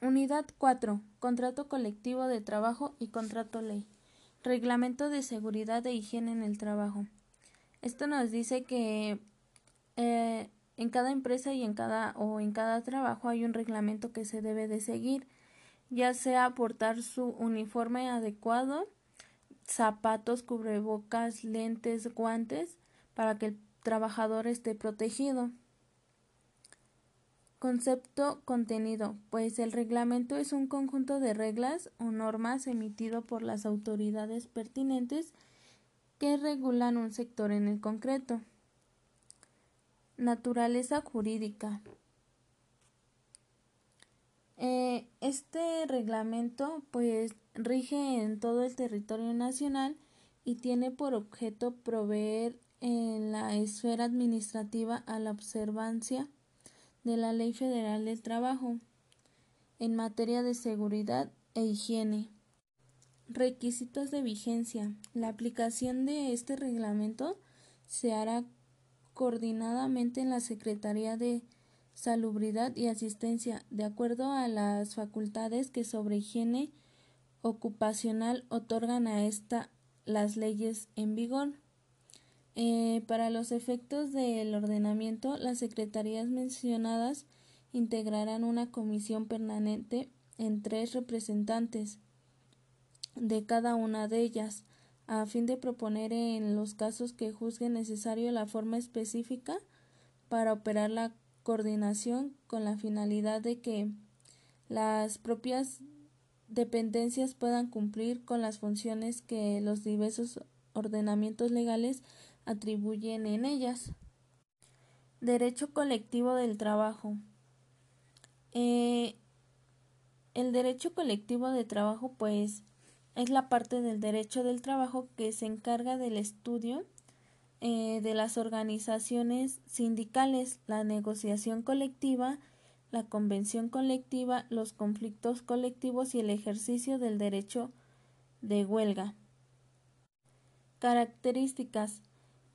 Unidad 4. Contrato colectivo de trabajo y contrato ley. Reglamento de seguridad e higiene en el trabajo. Esto nos dice que eh, en cada empresa y en cada o en cada trabajo hay un reglamento que se debe de seguir, ya sea portar su uniforme adecuado, zapatos, cubrebocas, lentes, guantes, para que el trabajador esté protegido. Concepto contenido, pues el reglamento es un conjunto de reglas o normas emitido por las autoridades pertinentes que regulan un sector en el concreto. Naturaleza jurídica. Eh, este reglamento pues rige en todo el territorio nacional y tiene por objeto proveer en la esfera administrativa a la observancia de la Ley Federal del Trabajo en materia de seguridad e higiene. Requisitos de vigencia. La aplicación de este reglamento se hará coordinadamente en la Secretaría de Salubridad y Asistencia, de acuerdo a las facultades que sobre higiene ocupacional otorgan a esta las leyes en vigor. Eh, para los efectos del ordenamiento, las secretarías mencionadas integrarán una comisión permanente en tres representantes de cada una de ellas, a fin de proponer en los casos que juzgue necesario la forma específica para operar la coordinación con la finalidad de que las propias dependencias puedan cumplir con las funciones que los diversos ordenamientos legales atribuyen en ellas. Derecho colectivo del trabajo. Eh, el derecho colectivo de trabajo, pues, es la parte del derecho del trabajo que se encarga del estudio eh, de las organizaciones sindicales, la negociación colectiva, la convención colectiva, los conflictos colectivos y el ejercicio del derecho de huelga. Características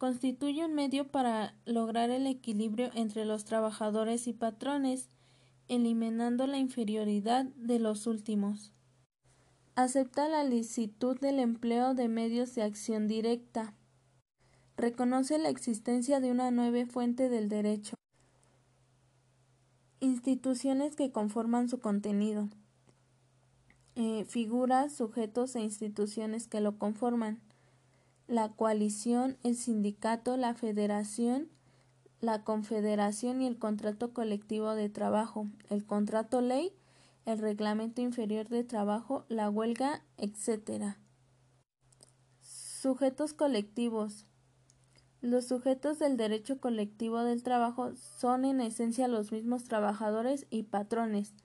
constituye un medio para lograr el equilibrio entre los trabajadores y patrones, eliminando la inferioridad de los últimos. Acepta la licitud del empleo de medios de acción directa. Reconoce la existencia de una nueva fuente del derecho. Instituciones que conforman su contenido. Eh, figuras, sujetos e instituciones que lo conforman la coalición, el sindicato, la federación, la confederación y el contrato colectivo de trabajo, el contrato ley, el reglamento inferior de trabajo, la huelga, etc. Sujetos colectivos. Los sujetos del derecho colectivo del trabajo son en esencia los mismos trabajadores y patrones,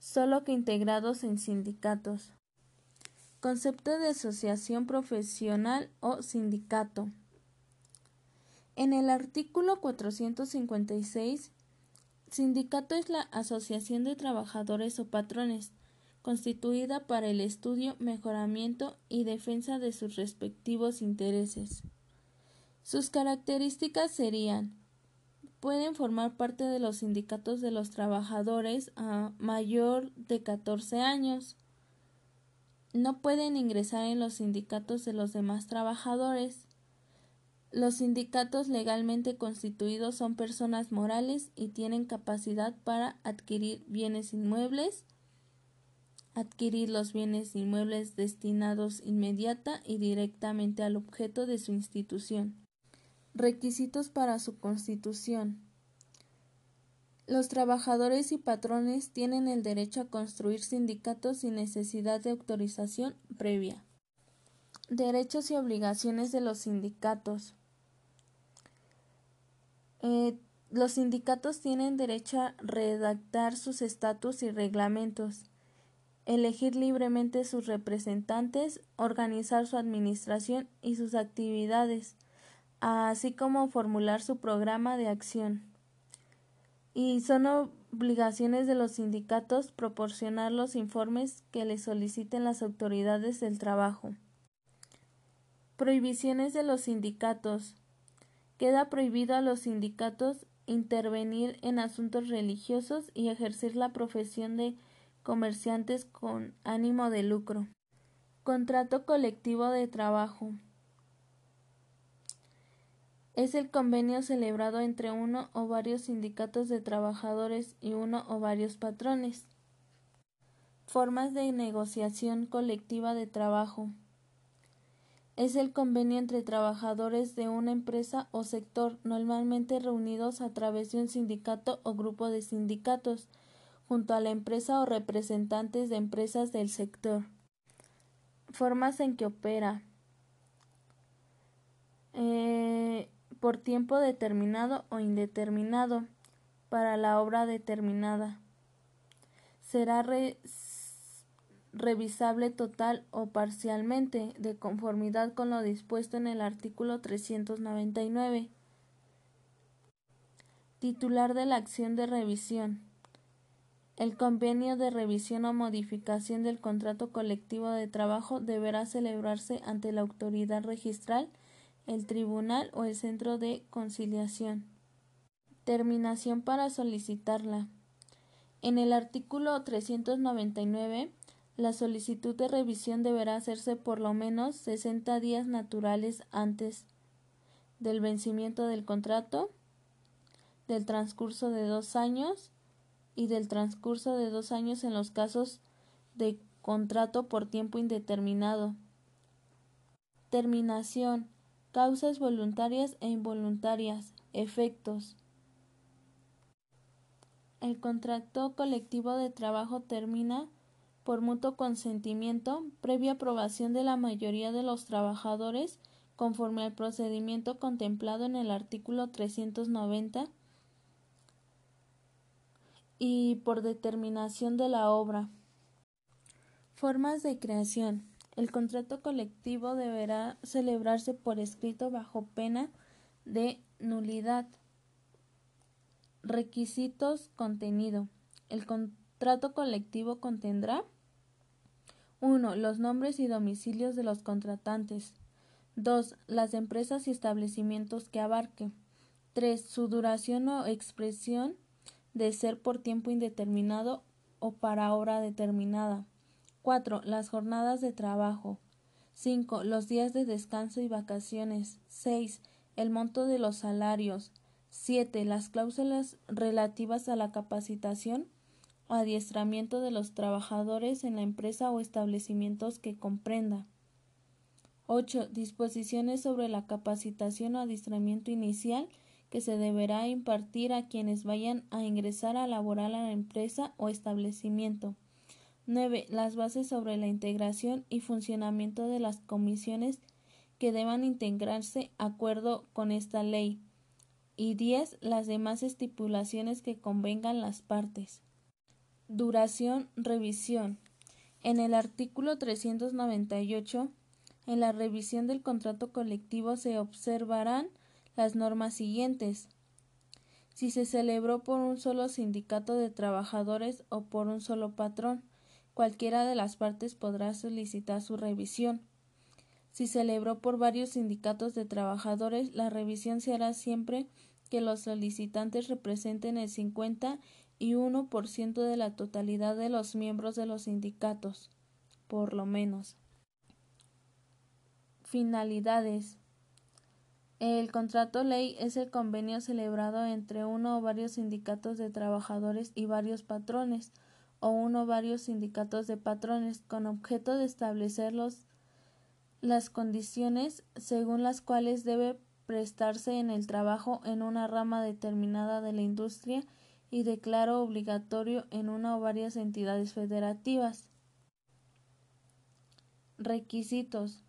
solo que integrados en sindicatos. Concepto de asociación profesional o sindicato. En el artículo 456, sindicato es la asociación de trabajadores o patrones constituida para el estudio, mejoramiento y defensa de sus respectivos intereses. Sus características serían pueden formar parte de los sindicatos de los trabajadores a mayor de 14 años, no pueden ingresar en los sindicatos de los demás trabajadores. Los sindicatos legalmente constituidos son personas morales y tienen capacidad para adquirir bienes inmuebles, adquirir los bienes inmuebles destinados inmediata y directamente al objeto de su institución. Requisitos para su constitución. Los trabajadores y patrones tienen el derecho a construir sindicatos sin necesidad de autorización previa. Derechos y obligaciones de los sindicatos. Eh, los sindicatos tienen derecho a redactar sus estatus y reglamentos, elegir libremente sus representantes, organizar su administración y sus actividades, así como formular su programa de acción y son obligaciones de los sindicatos proporcionar los informes que les soliciten las autoridades del trabajo. Prohibiciones de los sindicatos. Queda prohibido a los sindicatos intervenir en asuntos religiosos y ejercer la profesión de comerciantes con ánimo de lucro. Contrato colectivo de trabajo. Es el convenio celebrado entre uno o varios sindicatos de trabajadores y uno o varios patrones. Formas de negociación colectiva de trabajo. Es el convenio entre trabajadores de una empresa o sector, normalmente reunidos a través de un sindicato o grupo de sindicatos, junto a la empresa o representantes de empresas del sector. Formas en que opera. Eh, por tiempo determinado o indeterminado para la obra determinada. Será revisable total o parcialmente de conformidad con lo dispuesto en el artículo 399. Titular de la acción de revisión. El convenio de revisión o modificación del contrato colectivo de trabajo deberá celebrarse ante la autoridad registral el tribunal o el centro de conciliación. Terminación para solicitarla. En el artículo 399, la solicitud de revisión deberá hacerse por lo menos 60 días naturales antes del vencimiento del contrato, del transcurso de dos años y del transcurso de dos años en los casos de contrato por tiempo indeterminado. Terminación causas voluntarias e involuntarias, efectos. El contrato colectivo de trabajo termina por mutuo consentimiento, previa aprobación de la mayoría de los trabajadores, conforme al procedimiento contemplado en el artículo 390 y por determinación de la obra. Formas de creación. El contrato colectivo deberá celebrarse por escrito bajo pena de nulidad. Requisitos contenido. El contrato colectivo contendrá 1. Los nombres y domicilios de los contratantes. 2. Las empresas y establecimientos que abarque. 3. Su duración o expresión de ser por tiempo indeterminado o para hora determinada. 4. Las jornadas de trabajo. 5. Los días de descanso y vacaciones. 6. El monto de los salarios. 7. Las cláusulas relativas a la capacitación o adiestramiento de los trabajadores en la empresa o establecimientos que comprenda. 8. Disposiciones sobre la capacitación o adiestramiento inicial que se deberá impartir a quienes vayan a ingresar a laborar a la empresa o establecimiento. 9. Las bases sobre la integración y funcionamiento de las comisiones que deban integrarse acuerdo con esta ley. Y 10. Las demás estipulaciones que convengan las partes. Duración, revisión. En el artículo 398, en la revisión del contrato colectivo se observarán las normas siguientes. Si se celebró por un solo sindicato de trabajadores o por un solo patrón, cualquiera de las partes podrá solicitar su revisión. Si celebró por varios sindicatos de trabajadores, la revisión se hará siempre que los solicitantes representen el 50 y 1% de la totalidad de los miembros de los sindicatos, por lo menos. Finalidades. El contrato ley es el convenio celebrado entre uno o varios sindicatos de trabajadores y varios patrones o uno o varios sindicatos de patrones con objeto de establecer las condiciones según las cuales debe prestarse en el trabajo en una rama determinada de la industria y declaro obligatorio en una o varias entidades federativas. Requisitos.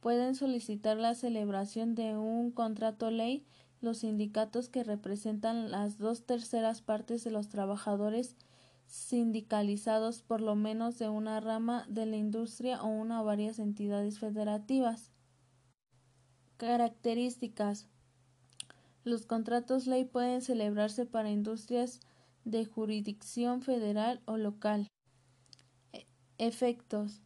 Pueden solicitar la celebración de un contrato ley los sindicatos que representan las dos terceras partes de los trabajadores sindicalizados por lo menos de una rama de la industria o una o varias entidades federativas. Características. Los contratos ley pueden celebrarse para industrias de jurisdicción federal o local. E, efectos.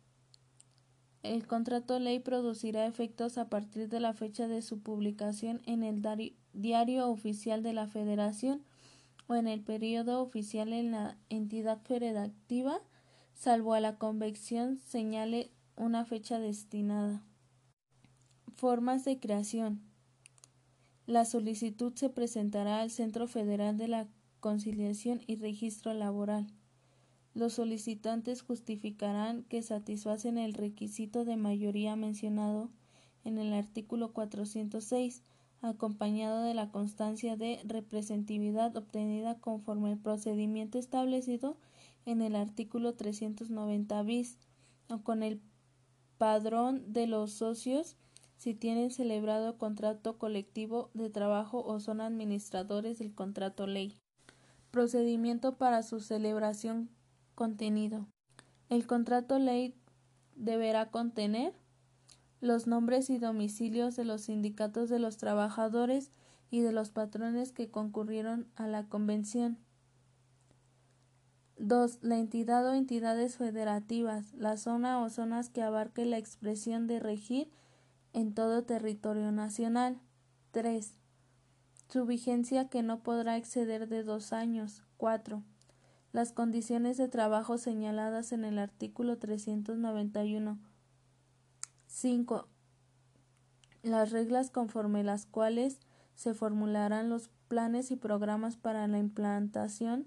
El contrato ley producirá efectos a partir de la fecha de su publicación en el diario oficial de la Federación o en el periodo oficial en la entidad federativa salvo a la convención señale una fecha destinada. Formas de creación. La solicitud se presentará al Centro Federal de la Conciliación y Registro Laboral. Los solicitantes justificarán que satisfacen el requisito de mayoría mencionado en el artículo 406, acompañado de la constancia de representatividad obtenida conforme al procedimiento establecido en el artículo 390 bis o con el padrón de los socios si tienen celebrado contrato colectivo de trabajo o son administradores del contrato ley. Procedimiento para su celebración contenido. El contrato ley deberá contener los nombres y domicilios de los sindicatos de los trabajadores y de los patrones que concurrieron a la convención. 2. La entidad o entidades federativas, la zona o zonas que abarque la expresión de regir en todo territorio nacional. 3. Su vigencia que no podrá exceder de dos años. 4. Las condiciones de trabajo señaladas en el artículo 391 5. Las reglas conforme las cuales se formularán los planes y programas para la implantación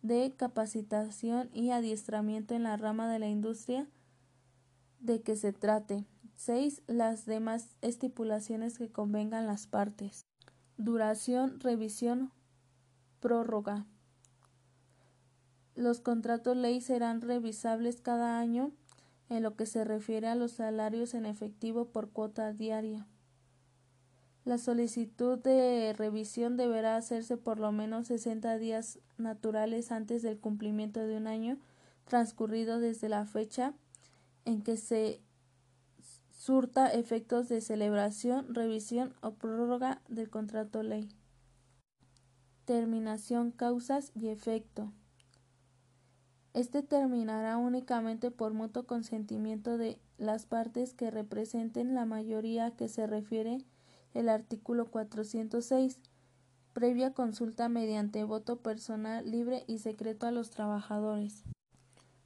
de capacitación y adiestramiento en la rama de la industria de que se trate. 6. Las demás estipulaciones que convengan las partes. Duración, revisión, prórroga. Los contratos ley serán revisables cada año en lo que se refiere a los salarios en efectivo por cuota diaria. La solicitud de revisión deberá hacerse por lo menos 60 días naturales antes del cumplimiento de un año transcurrido desde la fecha en que se surta efectos de celebración, revisión o prórroga del contrato ley. Terminación, causas y efecto. Este terminará únicamente por mutuo consentimiento de las partes que representen la mayoría a que se refiere el artículo 406, previa consulta mediante voto personal libre y secreto a los trabajadores.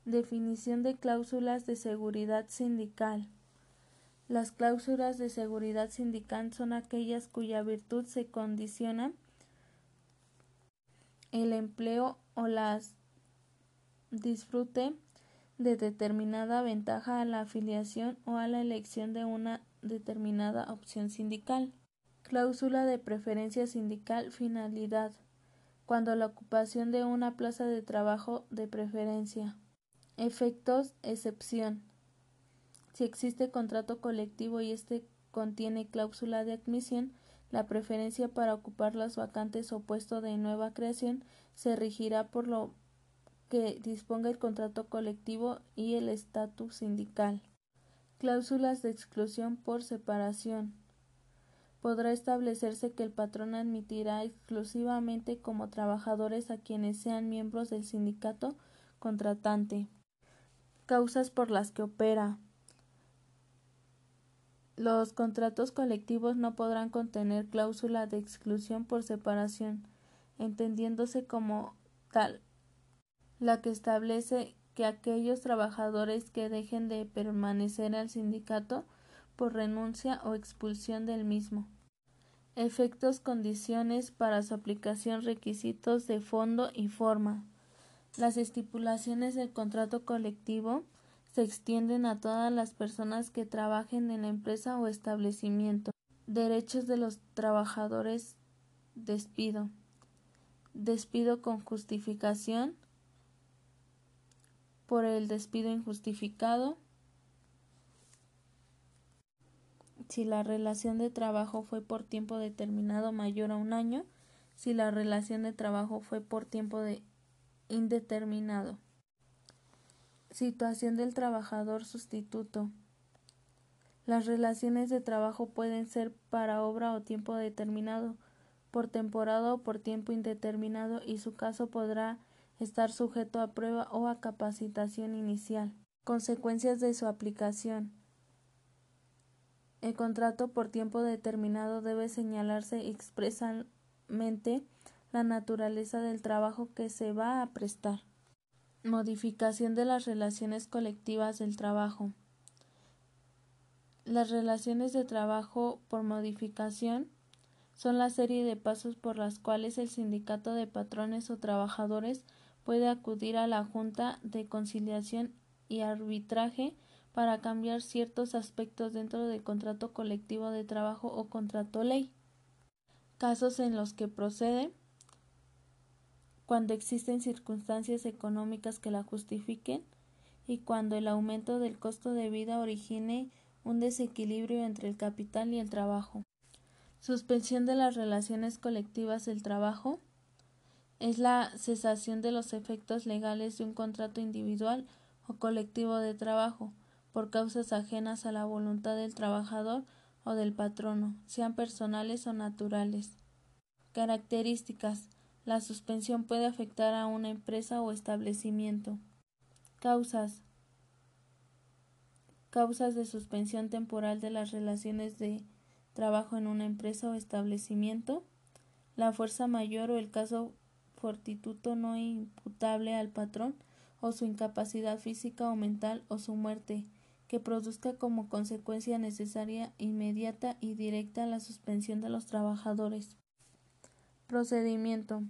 Definición de cláusulas de seguridad sindical. Las cláusulas de seguridad sindical son aquellas cuya virtud se condiciona el empleo o las disfrute de determinada ventaja a la afiliación o a la elección de una determinada opción sindical. Cláusula de preferencia sindical finalidad cuando la ocupación de una plaza de trabajo de preferencia. Efectos excepción. Si existe contrato colectivo y este contiene cláusula de admisión, la preferencia para ocupar las vacantes o puesto de nueva creación se regirá por lo que disponga el contrato colectivo y el estatus sindical. Cláusulas de exclusión por separación. Podrá establecerse que el patrón admitirá exclusivamente como trabajadores a quienes sean miembros del sindicato contratante. Causas por las que opera. Los contratos colectivos no podrán contener cláusula de exclusión por separación, entendiéndose como tal la que establece que aquellos trabajadores que dejen de permanecer al sindicato por renuncia o expulsión del mismo. Efectos, condiciones para su aplicación, requisitos de fondo y forma. Las estipulaciones del contrato colectivo se extienden a todas las personas que trabajen en la empresa o establecimiento. Derechos de los trabajadores. Despido. Despido con justificación por el despido injustificado, si la relación de trabajo fue por tiempo determinado mayor a un año, si la relación de trabajo fue por tiempo de indeterminado. Situación del trabajador sustituto. Las relaciones de trabajo pueden ser para obra o tiempo determinado, por temporada o por tiempo indeterminado y su caso podrá estar sujeto a prueba o a capacitación inicial. Consecuencias de su aplicación. El contrato por tiempo determinado debe señalarse expresamente la naturaleza del trabajo que se va a prestar. Modificación de las relaciones colectivas del trabajo. Las relaciones de trabajo por modificación son la serie de pasos por las cuales el sindicato de patrones o trabajadores puede acudir a la Junta de Conciliación y Arbitraje para cambiar ciertos aspectos dentro del contrato colectivo de trabajo o contrato ley. Casos en los que procede cuando existen circunstancias económicas que la justifiquen y cuando el aumento del costo de vida origine un desequilibrio entre el capital y el trabajo. Suspensión de las relaciones colectivas del trabajo es la cesación de los efectos legales de un contrato individual o colectivo de trabajo por causas ajenas a la voluntad del trabajador o del patrono, sean personales o naturales. Características la suspensión puede afectar a una empresa o establecimiento. Causas. Causas de suspensión temporal de las relaciones de trabajo en una empresa o establecimiento. La fuerza mayor o el caso no imputable al patrón o su incapacidad física o mental o su muerte, que produzca como consecuencia necesaria, inmediata y directa la suspensión de los trabajadores. Procedimiento.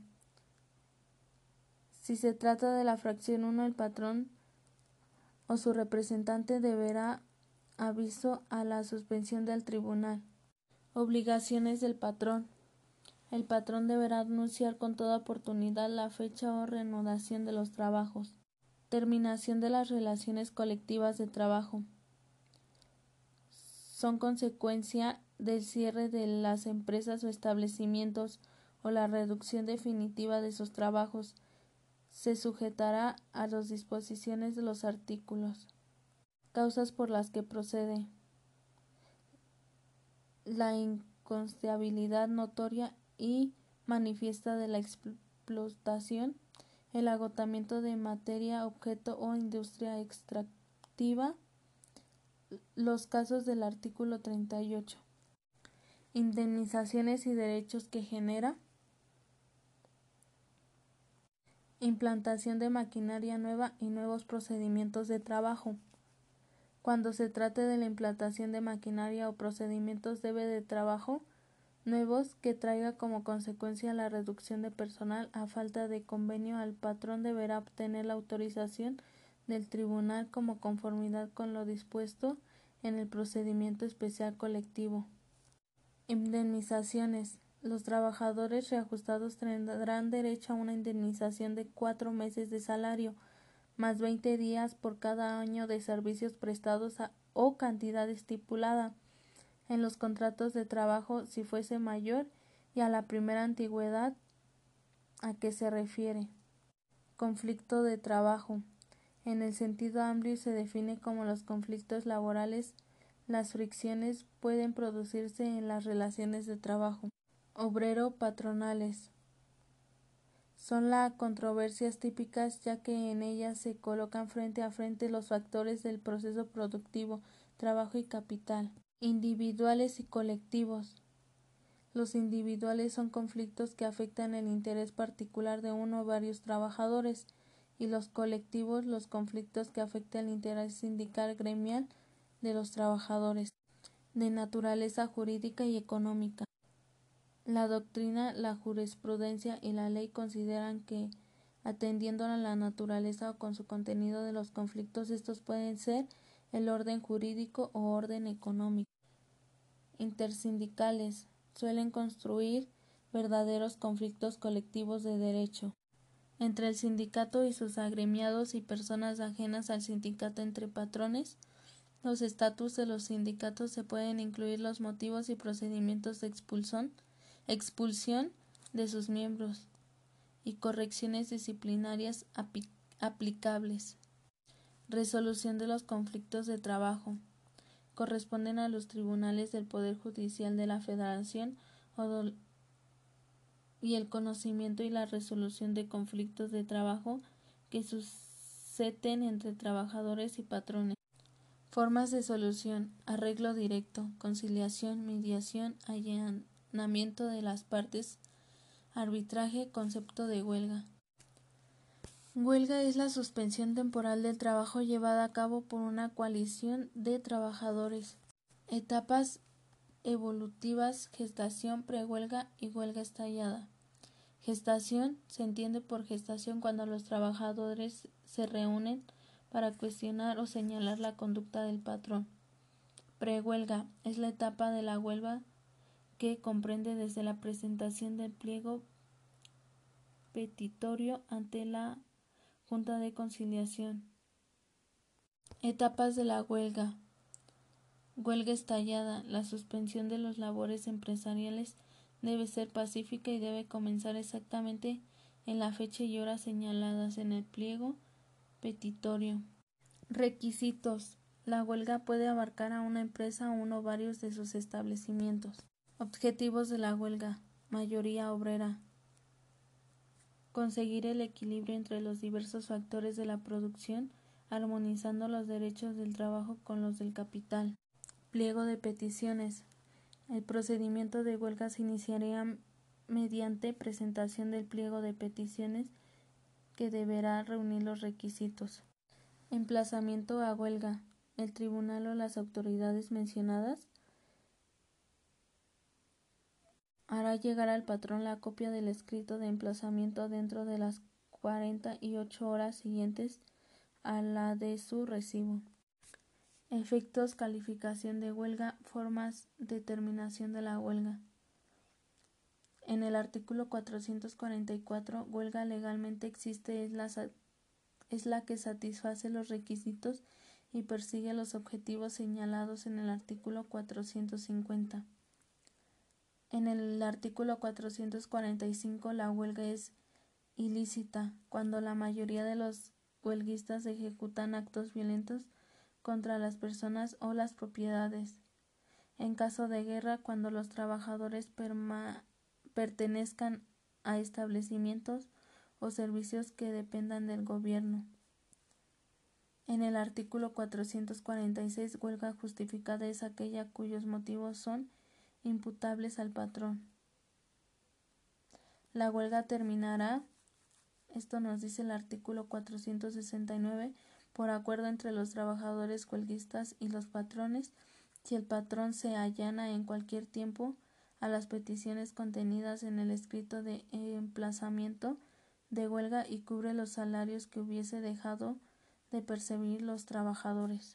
Si se trata de la fracción 1, el patrón o su representante deberá aviso a la suspensión del tribunal. Obligaciones del patrón. El patrón deberá anunciar con toda oportunidad la fecha o reanudación de los trabajos. Terminación de las relaciones colectivas de trabajo. Son consecuencia del cierre de las empresas o establecimientos o la reducción definitiva de sus trabajos se sujetará a las disposiciones de los artículos. Causas por las que procede la inconstabilidad notoria y manifiesta de la explotación, el agotamiento de materia, objeto o industria extractiva, los casos del artículo 38. Indemnizaciones y derechos que genera implantación de maquinaria nueva y nuevos procedimientos de trabajo. Cuando se trate de la implantación de maquinaria o procedimientos debe de trabajo nuevos que traiga como consecuencia la reducción de personal a falta de convenio al patrón deberá obtener la autorización del tribunal como conformidad con lo dispuesto en el procedimiento especial colectivo. Indemnizaciones los trabajadores reajustados tendrán derecho a una indemnización de cuatro meses de salario, más veinte días por cada año de servicios prestados o cantidad estipulada en los contratos de trabajo si fuese mayor y a la primera antigüedad a que se refiere. Conflicto de trabajo. En el sentido amplio se define como los conflictos laborales. Las fricciones pueden producirse en las relaciones de trabajo obrero-patronales. Son las controversias típicas ya que en ellas se colocan frente a frente los factores del proceso productivo, trabajo y capital, individuales y colectivos. Los individuales son conflictos que afectan el interés particular de uno o varios trabajadores y los colectivos los conflictos que afectan el interés sindical gremial de los trabajadores, de naturaleza jurídica y económica. La doctrina, la jurisprudencia y la ley consideran que, atendiendo a la naturaleza o con su contenido de los conflictos, estos pueden ser el orden jurídico o orden económico. Intersindicales suelen construir verdaderos conflictos colectivos de derecho entre el sindicato y sus agremiados y personas ajenas al sindicato entre patrones. Los estatus de los sindicatos se pueden incluir los motivos y procedimientos de expulsión expulsión de sus miembros y correcciones disciplinarias aplicables. Resolución de los conflictos de trabajo. Corresponden a los tribunales del Poder Judicial de la Federación y el conocimiento y la resolución de conflictos de trabajo que suceden entre trabajadores y patrones. Formas de solución, arreglo directo, conciliación, mediación, allanamiento de las partes, arbitraje, concepto de huelga. Huelga es la suspensión temporal del trabajo llevada a cabo por una coalición de trabajadores. Etapas evolutivas, gestación, prehuelga y huelga estallada. Gestación se entiende por gestación cuando los trabajadores se reúnen para cuestionar o señalar la conducta del patrón. Prehuelga es la etapa de la huelga que comprende desde la presentación del pliego petitorio ante la Junta de Conciliación. Etapas de la huelga. Huelga estallada. La suspensión de los labores empresariales debe ser pacífica y debe comenzar exactamente en la fecha y hora señaladas en el pliego petitorio. Requisitos. La huelga puede abarcar a una empresa o uno o varios de sus establecimientos. Objetivos de la huelga. Mayoría obrera conseguir el equilibrio entre los diversos factores de la producción, armonizando los derechos del trabajo con los del capital. Pliego de peticiones. El procedimiento de huelga se iniciaría mediante presentación del pliego de peticiones que deberá reunir los requisitos. Emplazamiento a huelga. El tribunal o las autoridades mencionadas hará llegar al patrón la copia del escrito de emplazamiento dentro de las cuarenta y ocho horas siguientes a la de su recibo. Efectos, calificación de huelga, formas, determinación de la huelga. En el artículo 444, huelga legalmente existe es la, es la que satisface los requisitos y persigue los objetivos señalados en el artículo 450. En el artículo 445 la huelga es ilícita cuando la mayoría de los huelguistas ejecutan actos violentos contra las personas o las propiedades. En caso de guerra, cuando los trabajadores pertenezcan a establecimientos o servicios que dependan del gobierno. En el artículo 446, huelga justificada es aquella cuyos motivos son imputables al patrón. La huelga terminará, esto nos dice el artículo 469, por acuerdo entre los trabajadores huelguistas y los patrones, si el patrón se allana en cualquier tiempo a las peticiones contenidas en el escrito de emplazamiento de huelga y cubre los salarios que hubiese dejado de percibir los trabajadores.